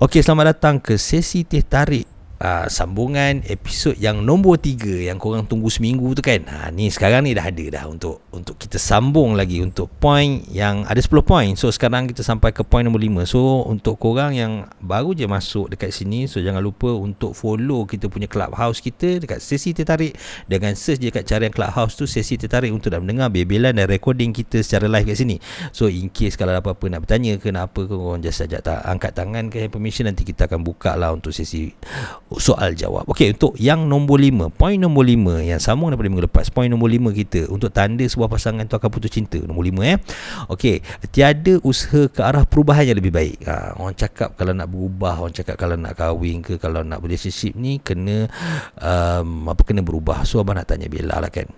Okey, selamat datang ke sesi teh tarik uh, sambungan episod yang nombor 3 yang korang tunggu seminggu tu kan. Ha ni sekarang ni dah ada dah untuk untuk kita sambung lagi untuk point yang ada 10 point. So sekarang kita sampai ke point nombor 5. So untuk korang yang baru je masuk dekat sini, so jangan lupa untuk follow kita punya clubhouse kita dekat sesi tertarik dengan search je dekat carian clubhouse tu sesi tertarik untuk nak mendengar bebelan dan recording kita secara live kat sini. So in case kalau ada apa-apa nak bertanya ke nak apa ke korang just saja tak angkat tangan ke permission nanti kita akan buka lah untuk sesi soal jawab. Okey, untuk yang nombor lima, poin nombor lima yang sambung daripada minggu lepas, poin nombor lima kita untuk tanda sebuah pasangan tu akan putus cinta. Nombor lima eh. Okey, tiada usaha ke arah perubahan yang lebih baik. Ha, orang cakap kalau nak berubah, orang cakap kalau nak kahwin ke kalau nak relationship ni kena um, apa kena berubah. So abang nak tanya Bella lah kan.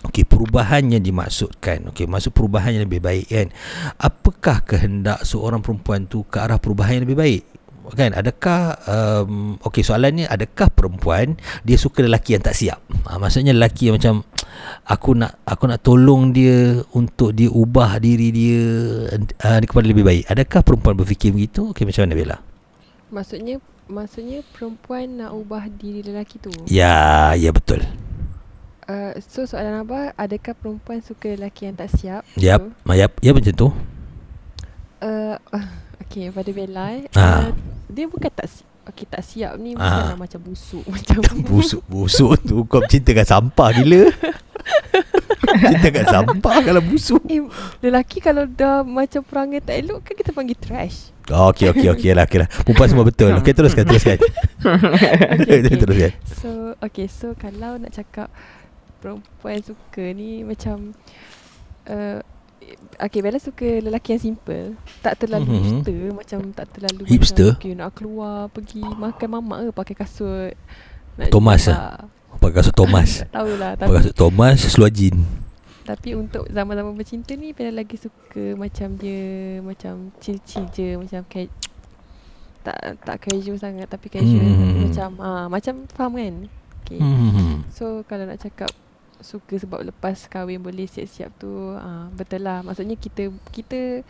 Okey, perubahan yang dimaksudkan. Okey, maksud perubahan yang lebih baik kan. Apakah kehendak seorang perempuan tu ke arah perubahan yang lebih baik? Kan? Adakah um, okey soalannya adakah perempuan dia suka lelaki yang tak siap? Ha, maksudnya lelaki yang macam aku nak aku nak tolong dia untuk dia ubah diri dia uh, kepada lebih baik. Adakah perempuan berfikir begitu? Okey macam mana Bella? Maksudnya maksudnya perempuan nak ubah diri lelaki tu? Ya ya betul. Uh, so soalan apa? Adakah perempuan suka lelaki yang tak siap? Yap so, yap ya macam tu. Uh, Okay pada Bella eh, ha. uh, Dia bukan tak siap Okay tak siap ni ha. Bukanlah macam busuk Macam Busuk Busuk tu. Kau cinta dengan sampah gila. Cinta dengan sampah Kalau busuk. Eh, Lelaki kalau dah Macam perangai tak elok Kan kita panggil trash. Oh, Okay okay okay lah, okay lah. Perempuan semua betul. Okay teruskan Teruskan. Okay, okay. Teruskan. So Okay so Kalau nak cakap Perempuan suka ni Macam uh, Okay Bella suka lelaki yang simple Tak terlalu mm-hmm. hipster Macam tak terlalu Hipster? Macam, okay, nak keluar Pergi makan mamak ke Pakai kasut Thomas lah Pakai kasut Thomas Tak tahulah Pakai kasut Thomas Seluar jin Tapi untuk zaman-zaman bercinta ni Bella lagi suka Macam dia Macam chill-chill je Macam kayak tak tak casual sangat tapi casual mm-hmm. macam ah macam faham kan okay. mm-hmm. so kalau nak cakap suka sebab lepas kahwin boleh siap-siap tu uh, betul lah. Maksudnya kita kita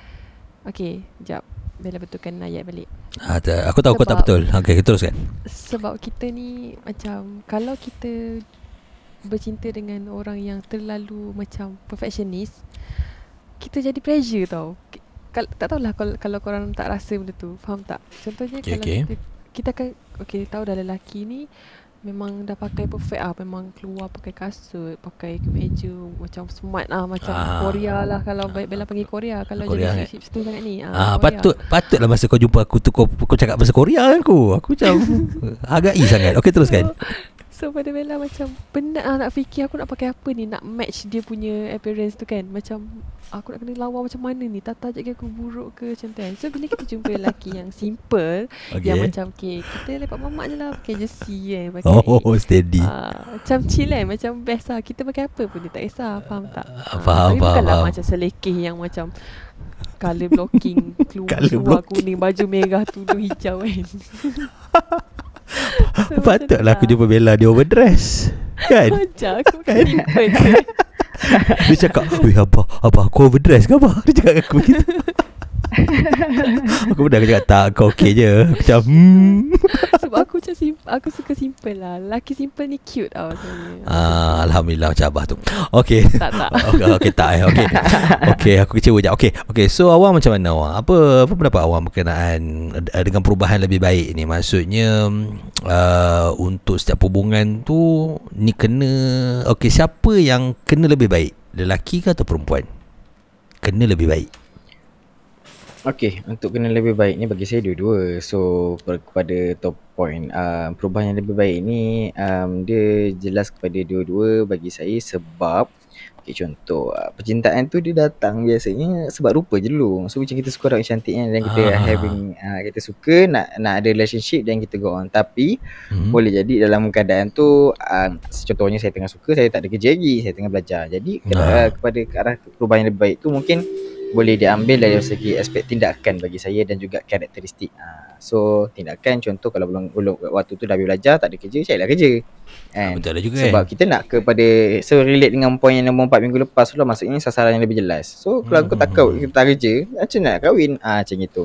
okey jap. Bella betulkan ayat balik. Ha, tak, aku tahu sebab, kau tak betul. Okey teruskan. Sebab kita ni macam kalau kita bercinta dengan orang yang terlalu macam perfectionist kita jadi pressure tau. Kal, tak tahulah kalau, kalau korang tak rasa benda tu. Faham tak? Contohnya okay, kalau okay. kita kita akan okey tahu dah lelaki ni Memang dah pakai perfect ah. Memang keluar pakai kasut Pakai kemeja Macam smart ah. Macam ah. Korea lah Kalau ah. Bella pergi Korea. Kalau Korea jadi hipster sangat ni ah, ah Patut Patutlah masa kau jumpa aku tu Kau, kau cakap bahasa Korea kan aku? Aku macam Agak sangat. Okay teruskan So, pada Bella macam Penat lah nak fikir Aku nak pakai apa ni Nak match dia punya appearance tu kan? Macam aku nak kena lawa macam mana ni? Tata je aku buruk ke? Macam tu kan? So bila kita jumpa lelaki yang simple okay. Yang macam okay, Kita lepak mamak je lah Pakai jersey kan pakai, Oh steady. Uh, Macam chill kan Macam best lah. Kita pakai apa pun dia tak kisah Faham tak? Uh, Faham Tapi bukanlah faham. macam selekeh yang macam Color blocking Keluar, Color keluar kuning Baju merah Tudung hijau kan Patutlah aku jumpa Bella Dia overdress. Kan? Macam aku kan? dia cakap Weh abah Abah aku overdress ke abah Dia cakap aku begitu Aku pernah cakap Tak kau okay je. Macam hmm. Sebab aku macam simple, Aku suka simple lah. Laki simple ni cute tau ah, Alhamdulillah macam abah tu. Okay Tak tak. Okay, okay tak eh. Okay Okay aku kecewa je Okay Okay so awak macam mana awak Apa apa pendapat awak Berkenaan Dengan perubahan lebih baik ni? Maksudnya uh, Untuk setiap hubungan tu Ni kena Okay siapa yang Kena lebih baik? Lelaki ke atau perempuan? Kena lebih baik Okay, untuk kena lebih baik ni bagi saya dua-dua. So, kepada top point, uh, perubahan yang lebih baik ni um, dia jelas kepada dua-dua bagi saya sebab okay, contoh, uh, percintaan tu dia datang biasanya sebab rupa je dulu. So, macam kita suka orang cantik kan dan kita ah. having, uh, kita suka nak nak ada relationship dan kita go on. Tapi, hmm. boleh jadi dalam keadaan tu, uh, contohnya saya tengah suka, saya tak ada kerja lagi, saya tengah belajar. Jadi, ah. kepada, kepada arah perubahan yang lebih baik tu mungkin boleh diambil dari segi aspek tindakan bagi saya dan juga karakteristik. Ha, so tindakan contoh kalau belum, belum waktu tu dah habis belajar tak ada kerja, carilah kerja. Ah, betul lah juga Sebab kan. kita nak kepada so relate dengan poin yang nombor 4 minggu lepas tu lah maksudnya sasaran yang lebih jelas. So kalau Hmm, kau tak hmm, kau kita tak kerja, macam nak kahwin? Ah macam itu.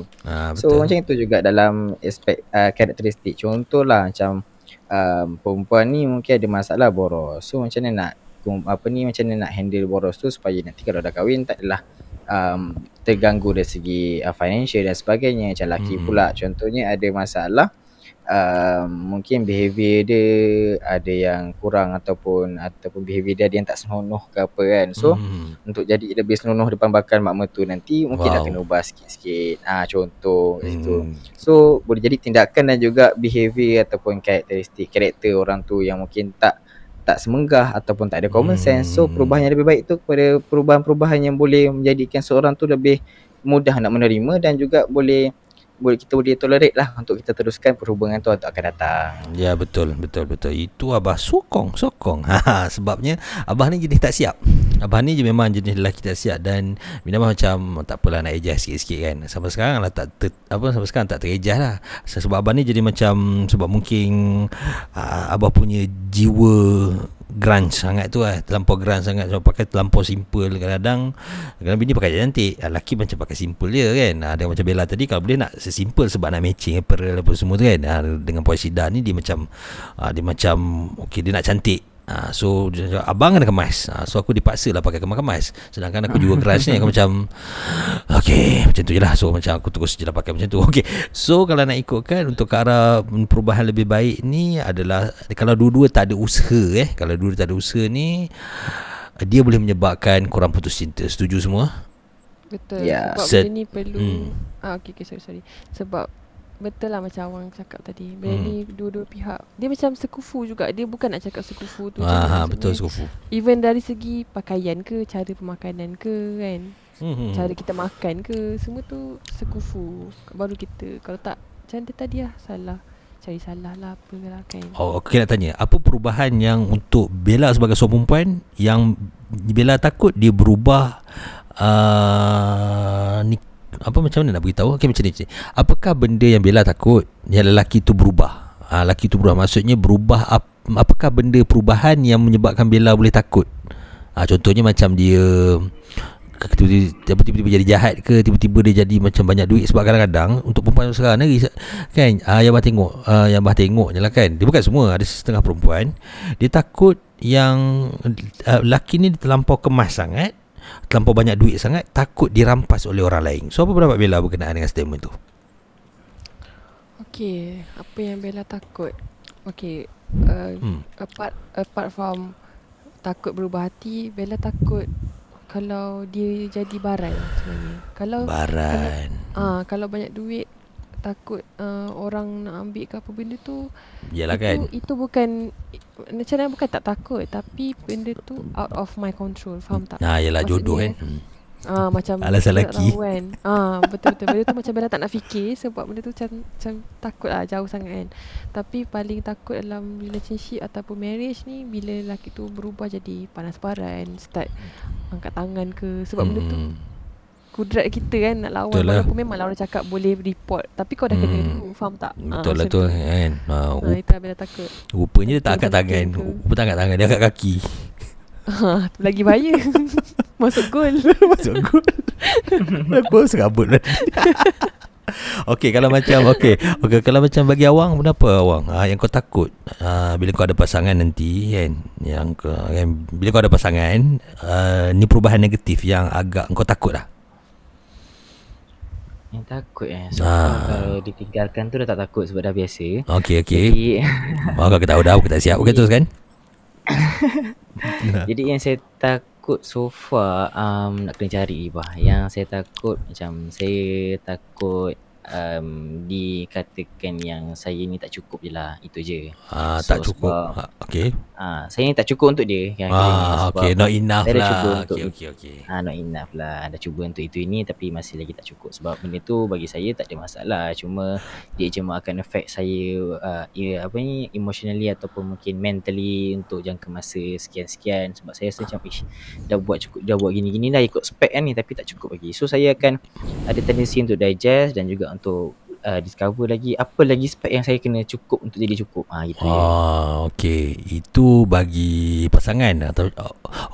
So betul. macam itu juga dalam aspek uh, karakteristik. Contohlah macam um, perempuan ni mungkin ada masalah boros. So macam mana nak apa ni macam mana nak handle boros tu supaya nanti kalau dah kahwin tak adalah um, terganggu dari segi uh, financial dan sebagainya. Macam lelaki Hmm. pula contohnya ada masalah um, mungkin behavior dia ada yang kurang ataupun ataupun behavior dia ada yang tak senonoh ke apa kan. So Hmm. untuk jadi lebih senonoh depan bakal mak mertua nanti mungkin nak Wow. kena ubah sikit-sikit. Ah contoh kat situ. Hmm. So boleh jadi tindakan dan juga behavior ataupun karakteristik karakter orang tu yang mungkin tak tak semenggah ataupun tak ada common sense. So Hmm. perubahan yang lebih baik tu kepada perubahan-perubahan yang boleh menjadikan seorang tu lebih mudah nak menerima dan juga boleh boleh kita boleh tolerate lah untuk kita teruskan perhubungan tu untuk akan datang. Ya betul betul betul. Itu abah sokong sokong. Ha sebabnya abah ni jenis tak siap. Abah ni je memang jenis lelaki tak siap dan abah macam tak apalah nak adjust sikit-sikit kan. Sampai sekarang lah tak ter, apa sampai sekarang tak teradjust lah. Sebab abah ni jadi macam sebab mungkin uh, abah punya jiwa grunge sangat tu lah. Terlampau grunge sangat. Sebab pakai terlampau simple kadang-kadang. Kadang bini pakai cantik. Ah, lelaki macam pakai simple je kan. Ah, dia macam Bella tadi kalau boleh nak sesimple sebab nak matching apparel apa semua tu kan. Ah, dengan Puan Syida ni dia macam ah, dia macam okey dia nak cantik Ah, so dia cakap, abang kena kemas ah, So aku dipaksa lah pakai kemas-kemas Sedangkan aku juga keras ni Aku macam Okay Macam tu je lah So macam aku terus je lah pakai macam tu Okay So kalau nak ikutkan Untuk ke arah perubahan lebih baik ni Adalah Kalau dua-dua tak ada usaha eh Kalau dua-dua tak ada usaha ni Dia boleh menyebabkan Korang putus cinta Setuju semua? Betul. Ya. Sebab Set- benda ni perlu Hmm. ah okay, okay sorry sorry. Sebab betul lah macam awang cakap tadi. Benda Hmm. ni dua-dua pihak dia macam sekufu juga. Dia bukan nak cakap sekufu tu. je. Ah, betul Sukufu Even dari segi pakaian ke, cara pemakanan ke kan. hmm. Cara kita makan ke, semua tu sekufu. Baru kita kalau tak macam dia tadi lah salah. Cari salah lah apa lah kan. Oh, okay nak tanya Apa perubahan yang untuk Bella sebagai seorang perempuan Yang Bella takut dia berubah uh, ni, Apa macam mana nak beritahu? Okay macam ni macam ni. Apakah benda yang Bella takut Yang lelaki tu berubah? Uh, Lelaki tu berubah. Maksudnya berubah ap, Apakah benda perubahan Yang menyebabkan Bella boleh takut? Uh, Contohnya macam dia tiba-tiba, tiba-tiba jadi jahat ke? Tiba-tiba dia jadi macam banyak duit. Sebab kadang-kadang untuk perempuan sekarang ni kan uh, yang abah tengok uh, yang abah tengok je lah kan. Dia bukan semua ada setengah perempuan. Dia takut yang uh, lelaki ni terlampau kemas sangat terlampau banyak duit sangat takut dirampas oleh orang lain so apa pendapat Bella berkenaan dengan statement tu Okay, apa yang Bella takut? Okay, uh, hmm. apart apart from takut berubah hati, Bella takut kalau dia jadi baran sebenarnya. Kalau baran ah kalau banyak duit takut uh, orang nak ambil ke apa benda tu Yalah itu, kan itu bukan macam mana bukan tak takut tapi benda tu out of my control faham tak Nah, yalah jodoh kan. Maksudnya- Hmm. Ah macam Alasan lelaki. tahu kan. Ah betul betul. Benda tu macam Bella tak nak fikir sebab benda tu macam macam takut lah jauh sangat kan. Tapi paling takut dalam relationship ataupun marriage ni bila lelaki tu berubah jadi panas baran, start angkat tangan ke sebab benda tu Hmm. Kudrat kita kan nak lawan Betul lah. walaupun memang orang cakap boleh report tapi kau dah kena Hmm. dulu faham tak? Betul lah tu kan. Ha, Ha, rup- itu takut. rupanya dia tak angkat tangan. Rupa tak angkat tangan, dia angkat kaki. Ha, lagi bahaya. Masuk gol. Masuk gol Aku serabut lah Okey kalau macam okey okey kalau macam bagi awang kenapa awang ha, yang kau takut ha, bila kau ada pasangan nanti kan yang kau, kan, bila kau ada pasangan uh, ni perubahan negatif yang agak kau takut lah Yang takut eh. So Ah. kalau ditinggalkan tu dah tak takut sebab dah biasa. okey okey Jadi oh, kau tahu dah aku tak siap okey terus kan Jadi yang saya takut so far um, nak kena cari bah. Yang saya takut macam saya takut um, dikatakan yang saya ni tak cukup je lah. Itu je. Ah, So, tak cukup. sebab- Ha, okay. Ah, saya ni tak cukup untuk dia. Ah, Sebab okay. Not enough saya lah. cuba untuk Okay, okay, okay. Ah, not enough lah. Dah cuba untuk itu ini tapi masih lagi tak cukup. Sebab benda tu bagi saya tak ada masalah. Cuma dia cuma akan affect saya uh, ya, apa ni emotionally ataupun mungkin mentally untuk jangka masa sekian-sekian sebab saya rasa macam ish dah buat cukup dah buat gini-gini dah ikut spec kan ni tapi tak cukup lagi. So saya akan ada tendensi untuk digest dan juga untuk uh, discover lagi apa lagi spec yang saya kena cukup untuk jadi cukup. Ah itu je. Ah, okey. Itu bagi pasangan atau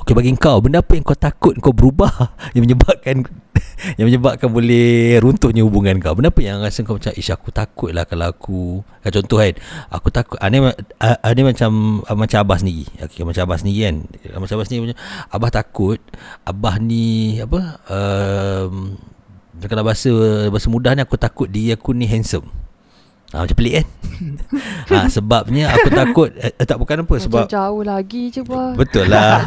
okey bagi kau benda apa yang kau takut kau berubah yang menyebabkan yang menyebabkan boleh runtuhnya hubungan kau. Benda apa yang rasa kau macam ish aku takut lah kalau aku kan contoh kan aku takut ah, ni, ah, ah, ni macam ah, macam abah sendiri. Okey macam abah sendiri kan. Macam abah sendiri macam abah takut abah ni apa um, kalau bahasa bahasa mudah ni aku takut dia aku ni handsome. Ha, macam pelik kan ha, Sebabnya aku takut eh, eh, Tak bukan apa Sebab Macam jauh lagi je bah. Betul lah.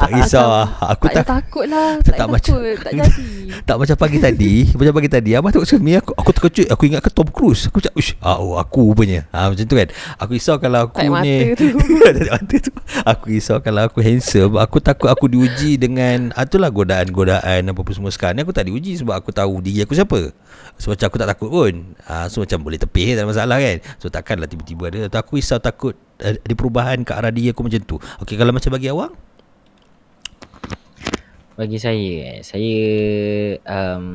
Tak risau Aku tak, tak tak takut lah. tak Tak, tak macam- takut. Tak jadi. tak macam pagi tadi. Macam pagi tadi Abah tengok sini aku, aku terkejut. Aku ingat ke Tom Cruise. Aku macam Ush, ah, oh, Aku rupanya ha, Macam tu kan. Aku risau kalau aku Tak mata ni tu. Tak mata tu. Aku risau kalau aku handsome. Aku takut aku diuji dengan ah, Itulah godaan-godaan Apa-apa semua sekarang ni. Aku tak diuji Sebab aku tahu diri aku siapa. So macam aku tak takut pun. Ha, So macam boleh tepih Tak ada masalah kan So takkanlah tiba-tiba ada Atau aku risau takut Ada perubahan ke arah diri aku macam tu Okay kalau macam bagi awak Bagi saya eh, saya um,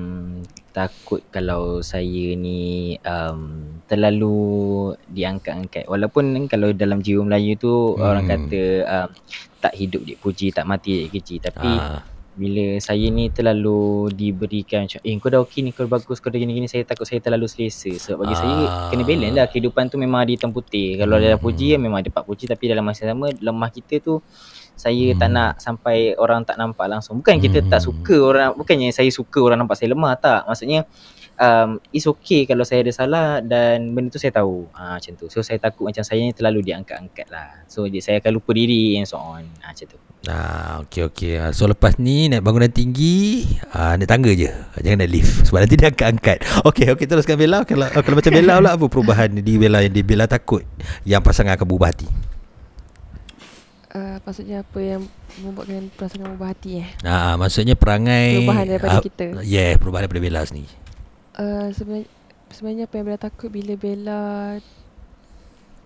takut kalau saya ni um, terlalu diangkat-angkat. Walaupun kalau dalam jiwa Melayu tu Hmm. hmm. orang kata um, tak hidup dik puji, tak mati dik keji. Tapi Ah. Bila saya ni terlalu diberikan macam eh kau dah okey ni kau dah bagus kau dah gini-gini saya takut saya terlalu selesa. Sebab bagi Ah. saya kena balance lah kehidupan tu memang ada hitam putih. Kalau Hmm. ada puji memang ada pak puji tapi dalam masa yang sama lemah kita tu saya Hmm. tak nak sampai orang tak nampak langsung. Bukan kita tak Hmm. suka orang bukannya saya suka orang nampak saya lemah tak. Maksudnya um, it's okay kalau saya ada salah dan benda tu saya tahu. Ah macam tu. So saya takut macam saya ni terlalu diangkat-angkat lah. So saya akan lupa diri and so on. Ah macam tu. Ah, okey okey. Ah, So lepas ni naik bangunan tinggi, ah naik tangga je. Jangan naik lift sebab nanti dia angkat-angkat. Okey okey teruskan Bella. Kalau kalau macam Bella pula apa perubahan di Bella yang di Bella takut yang pasangan akan berubah hati. Uh, maksudnya apa yang membuatkan pasangan berubah hati eh? Ah, maksudnya perangai Perubahan daripada ah, kita. Yeah, perubahan daripada Bella sendiri. Uh, sebenarnya, sebenarnya apa yang Bella takut bila Bella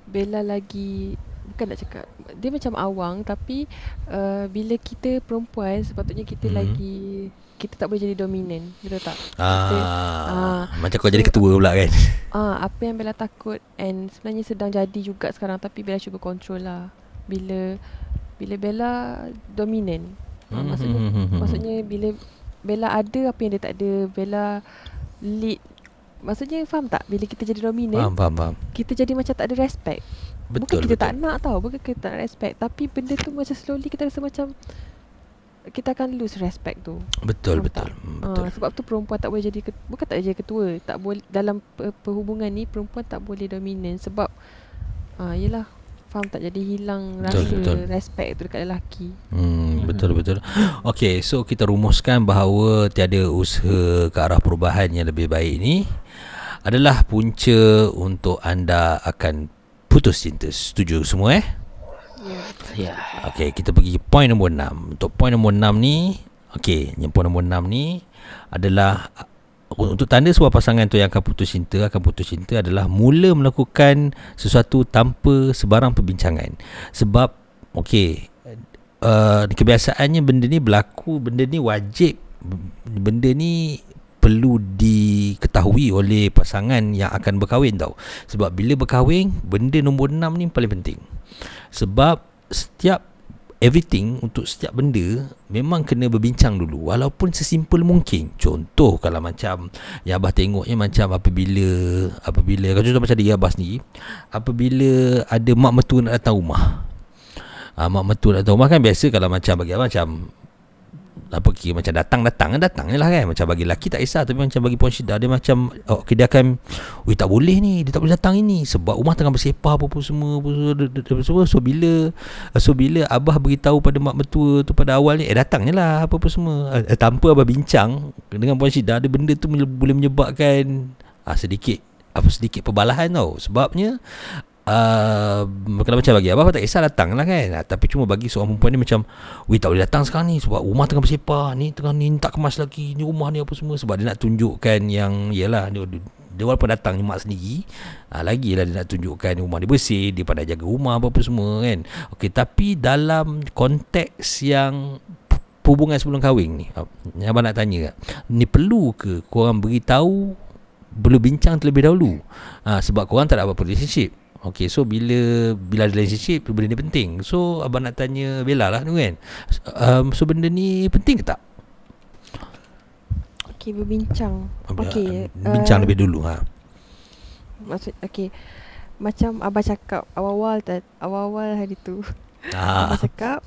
Bella lagi bukan nak cakap dia macam awang tapi uh, bila kita perempuan sepatutnya kita hmm. lagi kita tak boleh jadi dominan betul tak Ah, ah, macam kau so- jadi ketua pula kan. ah apa yang Bella takut and sebenarnya sedang jadi juga sekarang tapi Bella cuba control lah bila bila Bella dominan ah, maksudnya Hmm. Maksudnya bila Bella ada apa yang dia tak ada Bella lead Maksudnya faham tak Bila kita jadi dominan faham faham faham. Kita jadi macam tak ada respect Betul Bukan kita betul. tak nak tau Bukan kita tak nak respect Tapi benda tu macam slowly Kita rasa macam Kita akan lose respect tu Betul Faham betul. tak? Hmm, Ah, Betul. Sebab tu perempuan tak boleh jadi ket- Bukan tak boleh jadi ketua tak boleh Dalam per- perhubungan ni Perempuan tak boleh dominan Sebab ah, Yelah Faham tak Jadi hilang Betul, rasa betul. respect tu dekat lelaki Hmm, betul betul. Okey, so kita rumuskan bahawa tiada usaha ke arah perubahan yang lebih baik ni adalah punca untuk anda akan putus cinta. Setuju semua eh? Ya Ya. Okey, kita pergi point nombor 6. Untuk point nombor 6 ni, okey, yang point nombor 6 ni adalah untuk tanda sebuah pasangan tu yang akan putus cinta akan putus cinta adalah mula melakukan sesuatu tanpa sebarang perbincangan. Sebab okey, uh, kebiasaannya benda ni berlaku, benda ni wajib benda ni perlu diketahui oleh pasangan yang akan berkahwin tau. Sebab bila berkahwin, benda nombor 6 ni paling penting. Sebab setiap everything untuk setiap benda memang kena berbincang dulu walaupun sesimpel mungkin. Contoh kalau macam yang abah tengoknya macam apabila apabila kalau contoh macam dia abah sendiri apabila ada mak mertua nak datang rumah. Ah, mak mertua nak datang rumah kan biasa kalau macam bagi abah macam apa kira macam datang-datang kan datang lah kan. Macam bagi lelaki tak kisah tapi macam bagi puan dia macam oh, okay, dia akan Weh tak boleh ni Dia tak boleh datang ini. Sebab rumah tengah bersepah Apa-apa semua apa semua, semua. So bila So bila Abah beritahu pada mak mertua tu Pada awal ni Eh datang je lah Apa-apa semua. Eh, Tanpa Abah bincang Dengan Puan Syida Ada benda tu boleh menyebabkan uh, sedikit apa sedikit perbalahan tau. Sebabnya Uh, kalau macam bagi Abah tak kisah datang lah kan. Uh, Tapi cuma bagi seorang perempuan ni macam Weh tak boleh datang sekarang ni Sebab rumah tengah bersepah. Ni tengah ni tak kemas lagi. Ni rumah ni apa semua. Sebab dia nak tunjukkan yang Yelah dia, dia walaupun datang mak sendiri uh, Lagi lah dia nak tunjukkan Rumah dia bersih Dia pandai jaga rumah apa-apa semua kan. Okay tapi dalam konteks yang Hubungan sebelum kahwin ni Yang Abang nak tanya tak Ni perlu ke korang beritahu Belum bincang terlebih dahulu? Uh, Sebab korang tak ada apa-apa relationship Okay so bila Bila ada relationship Benda ni penting So abang nak tanya Bella lah tu kan um, So benda ni penting ke tak? Okay berbincang Okay Bincang uh, lebih dulu ha. Maksud Okay Macam abang cakap Awal-awal Awal-awal hari tu ah. Abang cakap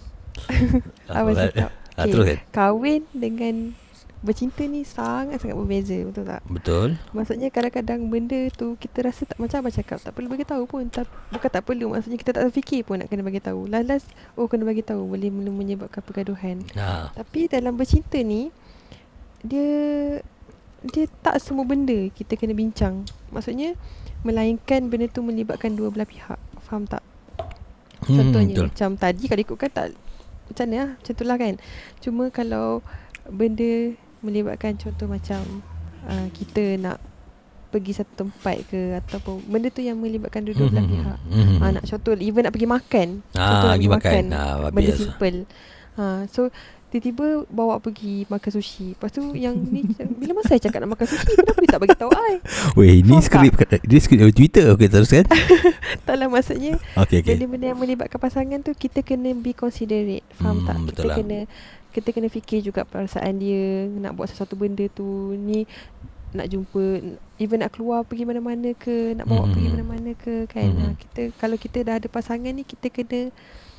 Abang cakap ah, Okay terus, kan? Kahwin dengan bercinta ni sangat-sangat berbeza betul tak? Betul. Maksudnya kadang-kadang benda tu kita rasa tak macam apa cakap tak perlu bagi tahu pun. Tak, bukan tak perlu maksudnya kita tak terfikir pun nak kena bagi tahu last oh kena bagi tahu boleh menyebabkan pergaduhan. Ha. tapi dalam bercinta ni dia dia tak semua benda kita kena bincang. Maksudnya melainkan benda tu melibatkan dua belah pihak. Faham tak? Hmm, contohnya betul. macam tadi kalau ikutkan tak macam mana lah macam itulah kan. Cuma kalau benda melibatkan contoh macam uh, kita nak pergi satu tempat ke ataupun benda tu yang melibatkan dua-dua belah mm-hmm. pihak. Mm-hmm. Uh, nak contoh even nak pergi makan. Ah, contoh pergi makan. makan ah, benda simple. Ha, uh, so tiba-tiba bawa pergi makan sushi. Lepas tu yang ni bila masa saya cakap nak makan sushi kenapa dia tak bagi tahu ai? Weh, ini skrip dia skrip Twitter okey terus kan? Taklah maksudnya. Okay, okay. Benda-benda yang melibatkan pasangan tu kita kena be considerate. Faham hmm, tak? Kita lah. kena kita kena fikir juga perasaan dia nak buat sesuatu benda tu ni nak jumpa even nak keluar pergi mana-mana ke nak bawa mm-hmm. pergi mana-mana ke kan? Mm-hmm. kita kalau kita dah ada pasangan ni kita kena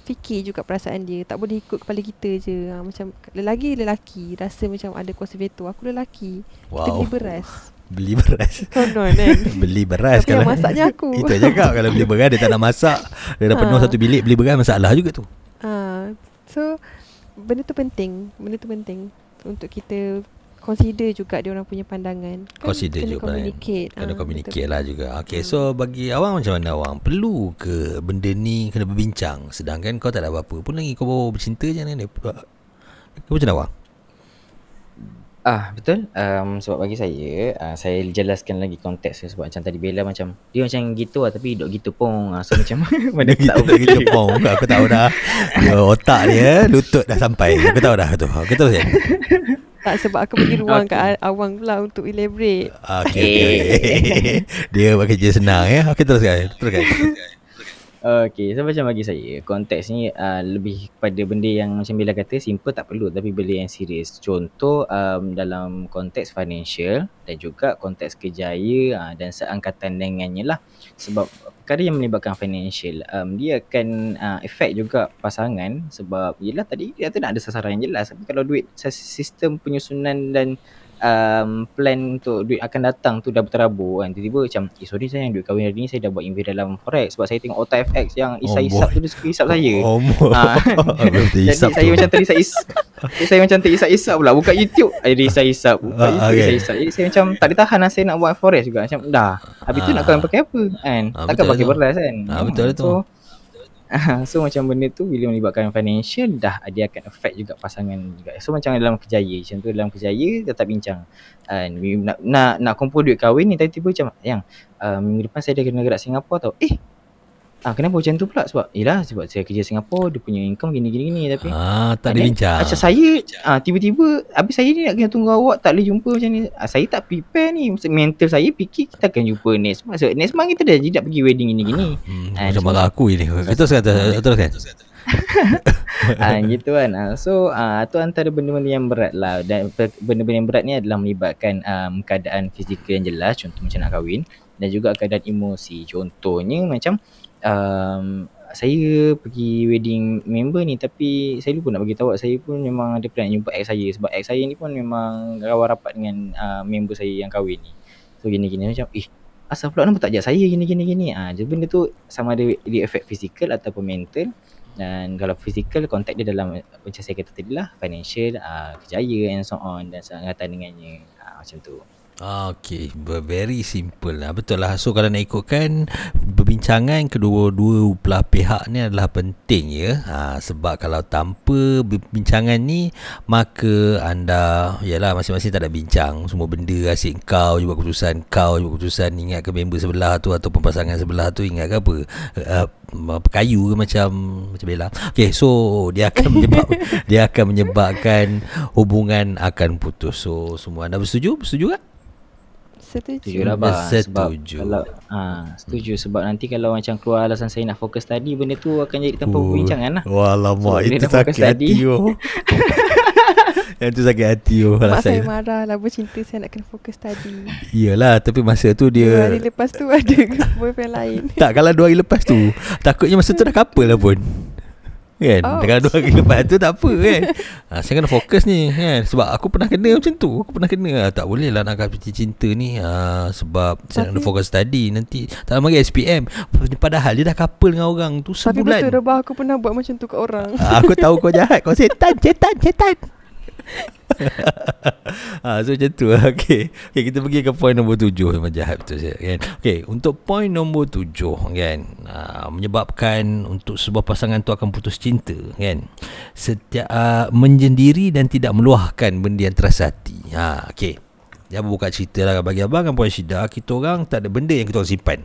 fikir juga perasaan dia. Tak boleh ikut kepala kita je. Ha, macam lelaki lelaki. Rasa macam ada kuasa veto. Aku lelaki. Wow. kita beli beras. Beli beras? Konon kan? Beli beras Tapi kalau masaknya aku. Itu aja kak. Kalau beli beras dia tak nak masak. Dia dah penuh ha. satu bilik beli beras masalah juga tu. Ha. so benda tu penting benda tu penting untuk kita consider juga dia orang punya pandangan. Kan consider kena juga communicate. Kena ha, communicate lah juga. Okay, hmm. so bagi awang macam mana awang perlu ke benda ni kena berbincang? Sedangkan kau tak ada apa-apa pun lagi kau bawa bercinta je ni kau macam mana awang Ah betul. Um, sebab bagi saya, uh, saya jelaskan lagi konteks sebab macam tadi Bella macam dia macam gitu lah tapi dok gitu pun. Uh, so macam mana gitu, tahu gitu pun. Aku tahu dah. Dia otak dia lutut dah sampai. Aku tahu dah tu. Aku tahu je. Tak sebab aku bagi ruang okay. kat awang pula untuk elaborate. Okay. okay. dia pakai je senang ya. Okey teruskan. Teruskan. Okay, so macam bagi saya, konteks ni uh, lebih kepada benda yang macam Bila kata simple tak perlu tapi benda yang serius. Contoh um, dalam konteks financial dan juga konteks kejaya uh, dan seangkatan dengannya lah. Sebab perkara yang melibatkan financial, um, dia akan uh, efek juga pasangan sebab yelah tadi dia kata nak ada sasaran yang jelas. Tapi kalau duit sistem penyusunan dan um, plan untuk duit akan datang tu dah berterabur kan. Tiba-tiba macam eh sorry saya yang duit kahwin hari ni saya dah buat invest dalam forex sebab saya tengok OTFX yang Isa oh, Isap tu dia suka hisap saya. Oh, ha. jadi saya macam tadi saya is saya macam terisap-isap pula buka YouTube. Ada Isa Isap buka uh, YouTube okay. Isa jadi saya macam tak ditahan lah saya nak buat forex juga. Macam dah habis uh, tu nak kau pakai apa? Kan? Uh, takkan pakai beras kan? Uh, betul tu. so, so macam benda tu bila melibatkan financial dah dia akan affect juga pasangan juga. So macam dalam kejaya macam tu dalam kejaya tetap bincang. Uh, nak nak nak kumpul duit kahwin ni tiba-tiba macam yang uh, minggu depan saya dah kena gerak Singapura tau. Eh Ah kenapa macam tu pula sebab yalah sebab saya kerja Singapura dia punya income gini gini gini tapi ah tak ada bincang. Macam saya ah tiba-tiba habis saya ni nak kena tunggu awak tak boleh jumpa macam ni. Ah, saya tak prepare ni mental saya fikir kita akan jumpa next month. So, next month kita dah tidak pergi wedding gini gini. Hmm, ah, macam marah aku ini. Betul kata betul kan. ah gitu kan. Ah, so ah tu antara benda-benda yang berat lah dan benda-benda yang berat ni adalah melibatkan um, keadaan fizikal yang jelas contoh macam nak kahwin dan juga keadaan emosi. Contohnya macam um, saya pergi wedding member ni tapi saya lupa nak bagi tahu saya pun memang ada plan jumpa ex saya sebab ex saya ni pun memang kawan rapat dengan uh, member saya yang kahwin ni. So gini-gini macam eh asal pula nampak tak ajak saya gini-gini gini. Ah jadi benda tu sama ada dia efek fizikal ataupun mental dan kalau fizikal kontak dia dalam macam saya kata tadi lah financial, uh, kejaya and so on dan sangatan dengannya uh, macam tu. Okay, very simple lah. Betul lah. So kalau nak ikutkan perbincangan kedua-dua belah pihak ni adalah penting ya. Ha, sebab kalau tanpa perbincangan ni maka anda yalah masing-masing tak ada bincang. Semua benda asyik kau je buat keputusan, kau je buat keputusan ingat ke member sebelah tu atau pasangan sebelah tu ingat ke apa. Uh, kayu ke macam macam Bella. Okay, so dia akan menyebab dia akan menyebabkan hubungan akan putus. So semua anda bersetuju? Bersetuju tak? Setuju. Setuju lah bah. Setuju. Sebab kalau ha, setuju sebab nanti kalau macam keluar alasan saya nak fokus tadi benda tu akan jadi tanpa Oh. perbincangan lah. Wah lama So, itu dia dah fokus sakit tadi. hati oh. Yang tu sakit hati oh. Mak Alasan. saya marah lah bercinta saya nak kena fokus tadi. Iyalah tapi masa tu Dua hari dia lepas tu ada boyfriend lain. tak kalau dua hari lepas tu takutnya masa tu dah couple lah pun. Kan? Oh. Kalau dua hari lepas tu tak apa kan. Ha, saya kena fokus ni kan. Sebab aku pernah kena macam tu. Aku pernah kena. Ha, tak boleh lah nak kata cinta ni. Ha, sebab saya nak kena Tapi- fokus tadi. Nanti tak lama lagi SPM. Padahal dia dah couple dengan orang tu Tapi sebulan. betul Rebah aku pernah buat macam tu kat orang. Ah, Aku tahu kau jahat Kau setan Setan Setan ha, So macam tu okay. okay Kita pergi ke point nombor tujuh Memang jahat betul saya kan? Okay Untuk point nombor tujuh kan ha, Menyebabkan Untuk sebuah pasangan tu Akan putus cinta kan? Setiap uh, Menjendiri dan tidak meluahkan Benda yang terasa hati. Ha, Okay Dia buka cerita lah Bagi abang dan Puan Syida Kita orang tak ada benda yang kita orang simpan.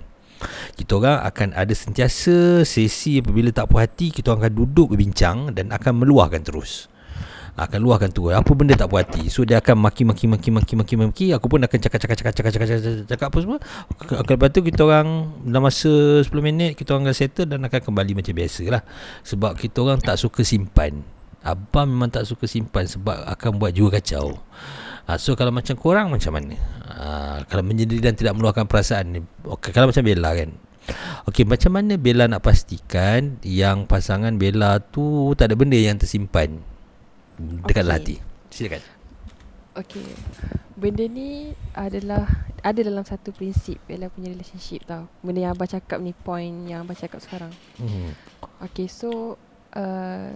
Kita orang akan ada sentiasa sesi apabila tak puas hati kita orang akan duduk berbincang dan akan meluahkan terus akan luahkan tu. Apa benda tak puas hati. So dia akan maki maki maki maki maki maki. Aku pun akan cakap cakap cakap cakap cakap cakap, cakap, cakap apa semua. Ke- lepas tu kita orang dalam masa 10 minit kita orang akan settle dan akan kembali macam biasa lah sebab kita orang tak suka simpan. Abang memang tak suka simpan sebab akan buat jiwa kacau. Ha, so kalau macam korang macam mana? Ha, kalau menjadi dan tidak meluahkan perasaan ni. Okay, kalau macam Bella kan. Okey, macam mana Bella nak pastikan yang pasangan Bella tu tak ada benda yang tersimpan dekat dalam hati? Silakan. Okay. Benda ni adalah ada dalam satu prinsip Bella punya relationship tau. Benda yang abang cakap ni point yang abang cakap sekarang. Hmm. Okay, so uh,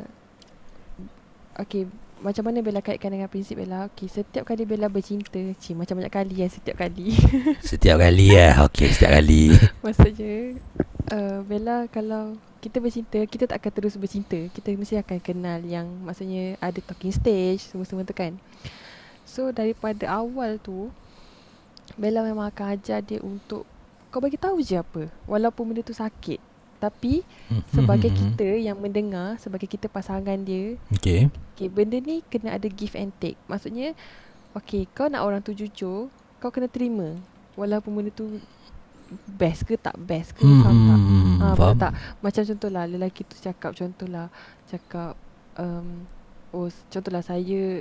okay, macam mana Bella kaitkan dengan prinsip Bella? Okay, setiap kali Bella bercinta, cik macam banyak kali ya setiap kali. Setiap kali ya. Okey, setiap kali. Maksudnya uh, Bella kalau kita bercinta, kita tak akan terus bercinta. Kita mesti akan kenal yang maksudnya ada talking stage semua-semua tu kan. So daripada awal tu Bella memang akan ajar dia untuk kau bagi tahu je apa walaupun benda tu sakit. Tapi sebagai kita yang mendengar, sebagai kita pasangan dia, Okey. Okay, benda ni kena ada give and take. Maksudnya, okay, kau nak orang tu jujur, kau kena terima. Walaupun benda tu best ke tak best ke, Hmm, faham tak? hmm, Ah, faham. tak? Macam contohlah, lelaki tu cakap, contohlah, cakap, um, oh, contohlah saya,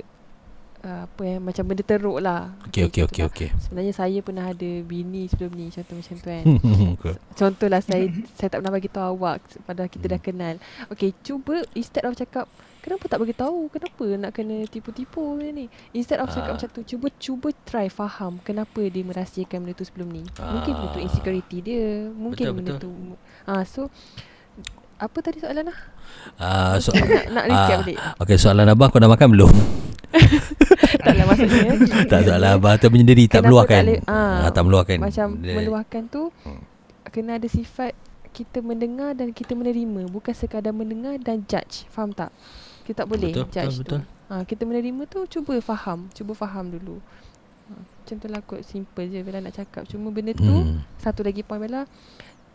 uh, apa yang macam benda teruk lah. Okey, okey, okey, okey. Sebenarnya saya pernah ada bini sebelum ni, contoh macam tu kan. Okey. Contohlah saya saya tak pernah bagi tahu awak padahal kita dah Hmm. kenal. Okay, cuba instead of cakap kenapa tak bagi tahu? Kenapa nak kena tipu-tipu benda ni? Instead of cakap Ah. macam tu, cuba cuba try faham kenapa dia merahsiakan benda tu sebelum ni. Mungkin benda tu Ah. insecurity dia, mungkin Betul, benda betul. tu ah so apa tadi soalan lah? Ah, so, nak nak recap ah, balik. Okey, soalan abang kau dah makan belum? Taklah maksudnya. tak soalan abang tu menyendiri tak meluahkan. tak ah, Ah, tak meluahkan. Macam meluahkan tu Hmm. kena ada sifat kita mendengar dan kita menerima bukan sekadar mendengar dan judge faham tak kita tak boleh Betul, judge betul, betul. tu ha, kita menerima tu cuba faham cuba faham dulu ha, macam tu lah kot simple je Bella nak cakap cuma benda tu Hmm. satu lagi point Bella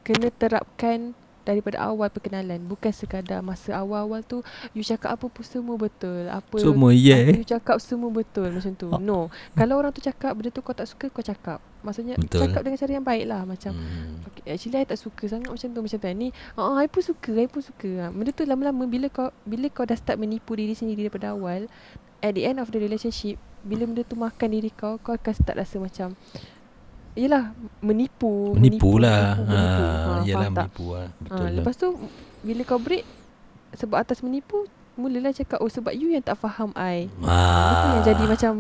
kena terapkan daripada awal perkenalan bukan sekadar masa awal-awal tu you cakap apa pun semua betul apa Semua apa yeah. you cakap semua betul macam tu Ah. no kalau orang tu cakap benda tu kau tak suka kau cakap maksudnya Betul. cakap dengan cara yang baik lah macam Hmm. Okay, actually I tak suka sangat macam tu macam tu ni. Ah, I pun suka, I pun suka. Ha, benda tu lama-lama bila kau bila kau dah start menipu diri sendiri daripada awal, at the end of the relationship, bila benda tu makan diri kau, kau akan start rasa macam Yelah Menipu Menipu lah. menipu, menipu. Ha, yalah faham tak? menipu lah. ha, Betul lah. Lepas tu Bila kau break Sebab atas menipu Mulalah cakap Oh sebab you yang tak faham I Itu Ah. yang jadi macam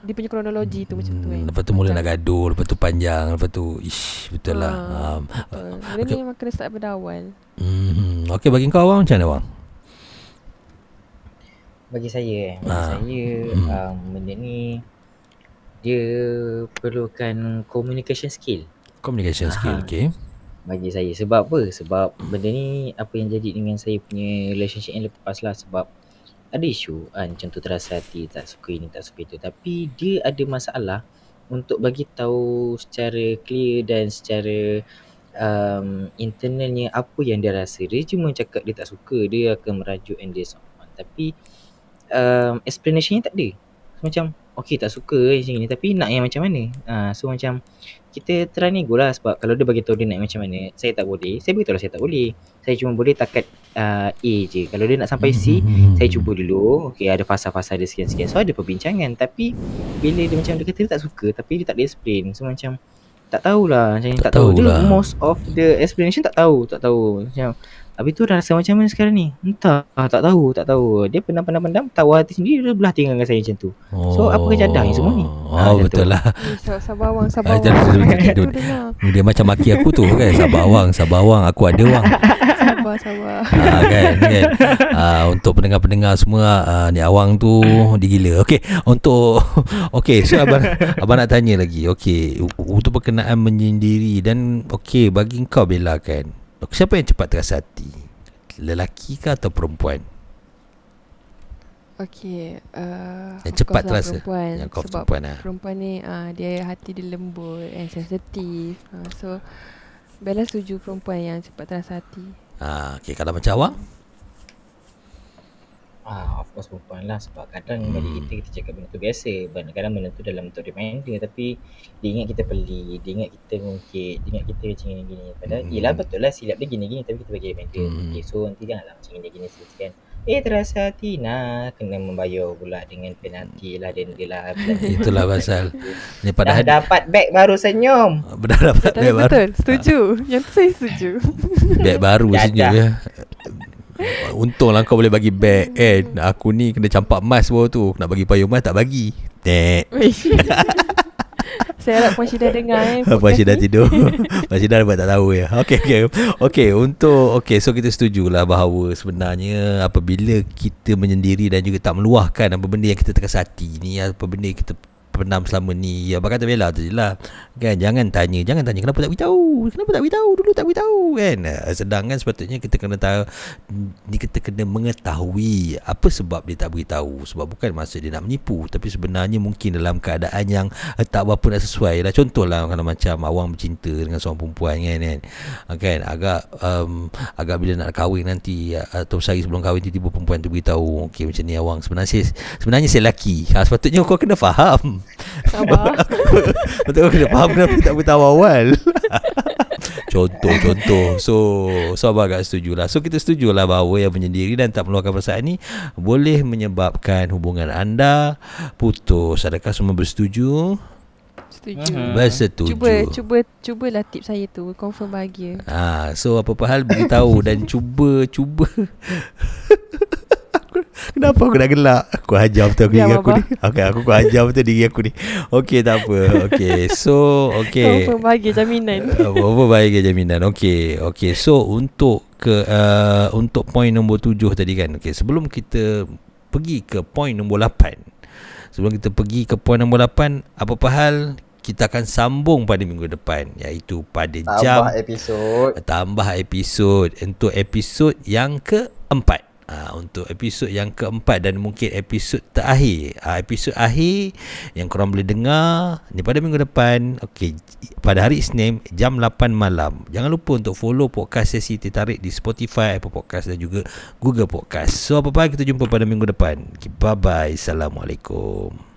Dia punya kronologi tu macam tu kan Hmm, Lepas tu mula Macam- nak gaduh Lepas tu panjang Lepas tu Ish Betul lah Ah, um, Betul. Benda Okay. ni memang kena start daripada awal hmm, Okay bagi kau awang macam mana awang? Bagi saya eh, bagi Ah. saya Hmm. um, benda ni dia perlukan communication skill Communication skill Aha. Okay bagi saya. Sebab apa? Sebab benda ni apa yang jadi dengan saya punya relationship yang lepas lah sebab ada isu kan contoh terasa hati tak suka ini tak suka itu tapi dia ada masalah untuk bagi tahu secara clear dan secara um, internalnya apa yang dia rasa dia cuma cakap dia tak suka dia akan merajuk and dia on tapi um, explanationnya tak ada macam okay tak suka macam ni tapi nak yang macam mana? Uh, so macam kita try nego lah sebab kalau dia bagi tahu dia nak macam mana saya tak boleh. Saya beritahu lah saya tak boleh. Saya cuma boleh takat uh, A je. Kalau dia nak sampai C Hmm. saya cuba dulu. Okay ada fasa-fasa dia sekian-sekian. So ada perbincangan. Tapi bila dia macam dia kata dia tak suka tapi dia tak ada explain. So macam tak tahulah. Macam Tak tak, tahu. Dia most of the explanation tak tahu. Tak tahu. Macam Habis tu dah rasa macam mana sekarang ni? Entah, tak tahu, tak tahu. Dia pendam-pendam-pendam, tahu hati sendiri dia belah tinggal dengan saya macam tu. So, apa kejadah ni semua ni? Oh, Ah, macam betul tu. lah Eh, sa- Sabar awang, sabar Ah, awang. jangan duduk, Aku duduk. dengar. Dia macam maki aku tu kan Sabar wang Sabar Aku ada wang Sabar, sabar. ah, kan, kan? Ah, Untuk pendengar-pendengar semua ah, Ni awang tu Dia gila Okay Untuk Okay so abang Abang nak tanya lagi Okay u- Untuk berkenaan menyendiri Dan Okay Bagi kau Bella kan Siapa yang cepat terasa hati Lelaki ke atau perempuan Okay. Uh, Yang cepat terasa. Perempuan. Yang kau Sebab perempuan lah perempuan ni uh, dia hati dia lembut and sensitif. Uh, so Bella setuju perempuan yang cepat terasa hati. ah, Okay kalau macam awang Ah, of course perempuan lah sebab kadang Hmm. bagi kita kita cakap benda tu biasa. Kadang-kadang benda tu dalam bentuk reminder tapi dia ingat kita pelik, dia ingat kita mungkin, dia ingat kita macam gini-gini. Padahal Hmm. yelah betul lah silap dia gini-gini tapi kita bagi reminder. Hmm. Okay, so nanti janganlah macam gini-gini kan. Eh terasa hati nah kena membayar pula dengan penalti lah dan dia lah. Itulah pasal Dah dapat beg baru senyum. Dah dapat Tapi beg baru betul, setuju. Yang tu saya setuju. Beg baru senyum ya Untunglah kau boleh bagi beg kan Aku ni kena campak emas bawah tu. Nak bagi payung emas tak bagi. Wish. saya harap Puan Syida dengar eh. Dah tidur. Syed dah tak tahu ya. Okay okay Okay untuk Okay so kita setujulah bahawa Sebenarnya Apabila kita menyendiri Dan juga tak meluahkan Apa benda yang kita terasa hati ni Apa benda yang kita Penam selama ni. Ya abang kata Bella je lah. Kan jangan tanya Jangan tanya kenapa tak beritahu. Kenapa tak beritahu? Dulu tak beritahu kan? Ah, Sedangkan sepatutnya kita kena tahu Ni kita kena mengetahui Apa sebab dia tak beritahu. Sebab bukan masa dia nak menipu Tapi sebenarnya mungkin dalam keadaan yang eh, Tak berapa nak sesuai lah. Contohlah kalau macam Awang bercinta dengan seorang perempuan kan kan, Ah, kan Agak um, Agak bila nak kahwin nanti Atau sehari sebelum kahwin Tiba-tiba perempuan tu beritahu Okay macam ni Awang. Sebenarnya sebenarnya saya lelaki ha, Sepatutnya kau kena faham Sabar. Betul kena faham Kenapa tak beritahu awal Contoh-contoh So So abang agak setuju lah So kita setuju lah Bahawa yang menyendiri Dan tak meluahkan perasaan ni Boleh menyebabkan Hubungan anda Putus Adakah semua bersetuju Setuju. Mhm. Bersetuju Cuba cuba cubalah tip saya tu confirm bahagia. Ah, so apa-apa hal beritahu dan cuba cuba. Aku- Kenapa aku nak gelak? Aku hajar betul aku Diam, diri aku Abah. ni. Okey, aku, aku hajar betul diri aku ni. Okey, tak apa. Okey, so okey. Confirm bahagia jaminan. Apa ke jaminan. Okey, okey. So untuk ke uh, untuk poin nombor tujuh tadi kan. Okey, sebelum kita pergi ke poin nombor lapan. Sebelum kita pergi ke poin nombor lapan, apa-apa hal kita akan sambung pada minggu depan iaitu pada jam Tambah episod. tambah episod untuk episod yang keempat. Ha, untuk episod yang keempat dan mungkin episod terakhir. Ha, episod akhir yang korang boleh dengar ni pada minggu depan. Okey, pada hari Isnin jam 8 malam. Jangan lupa untuk follow podcast sesi tertarik di Spotify, Apple Podcast dan juga Google Podcast. So apa-apa kita jumpa pada minggu depan. Okay, bye bye. Assalamualaikum.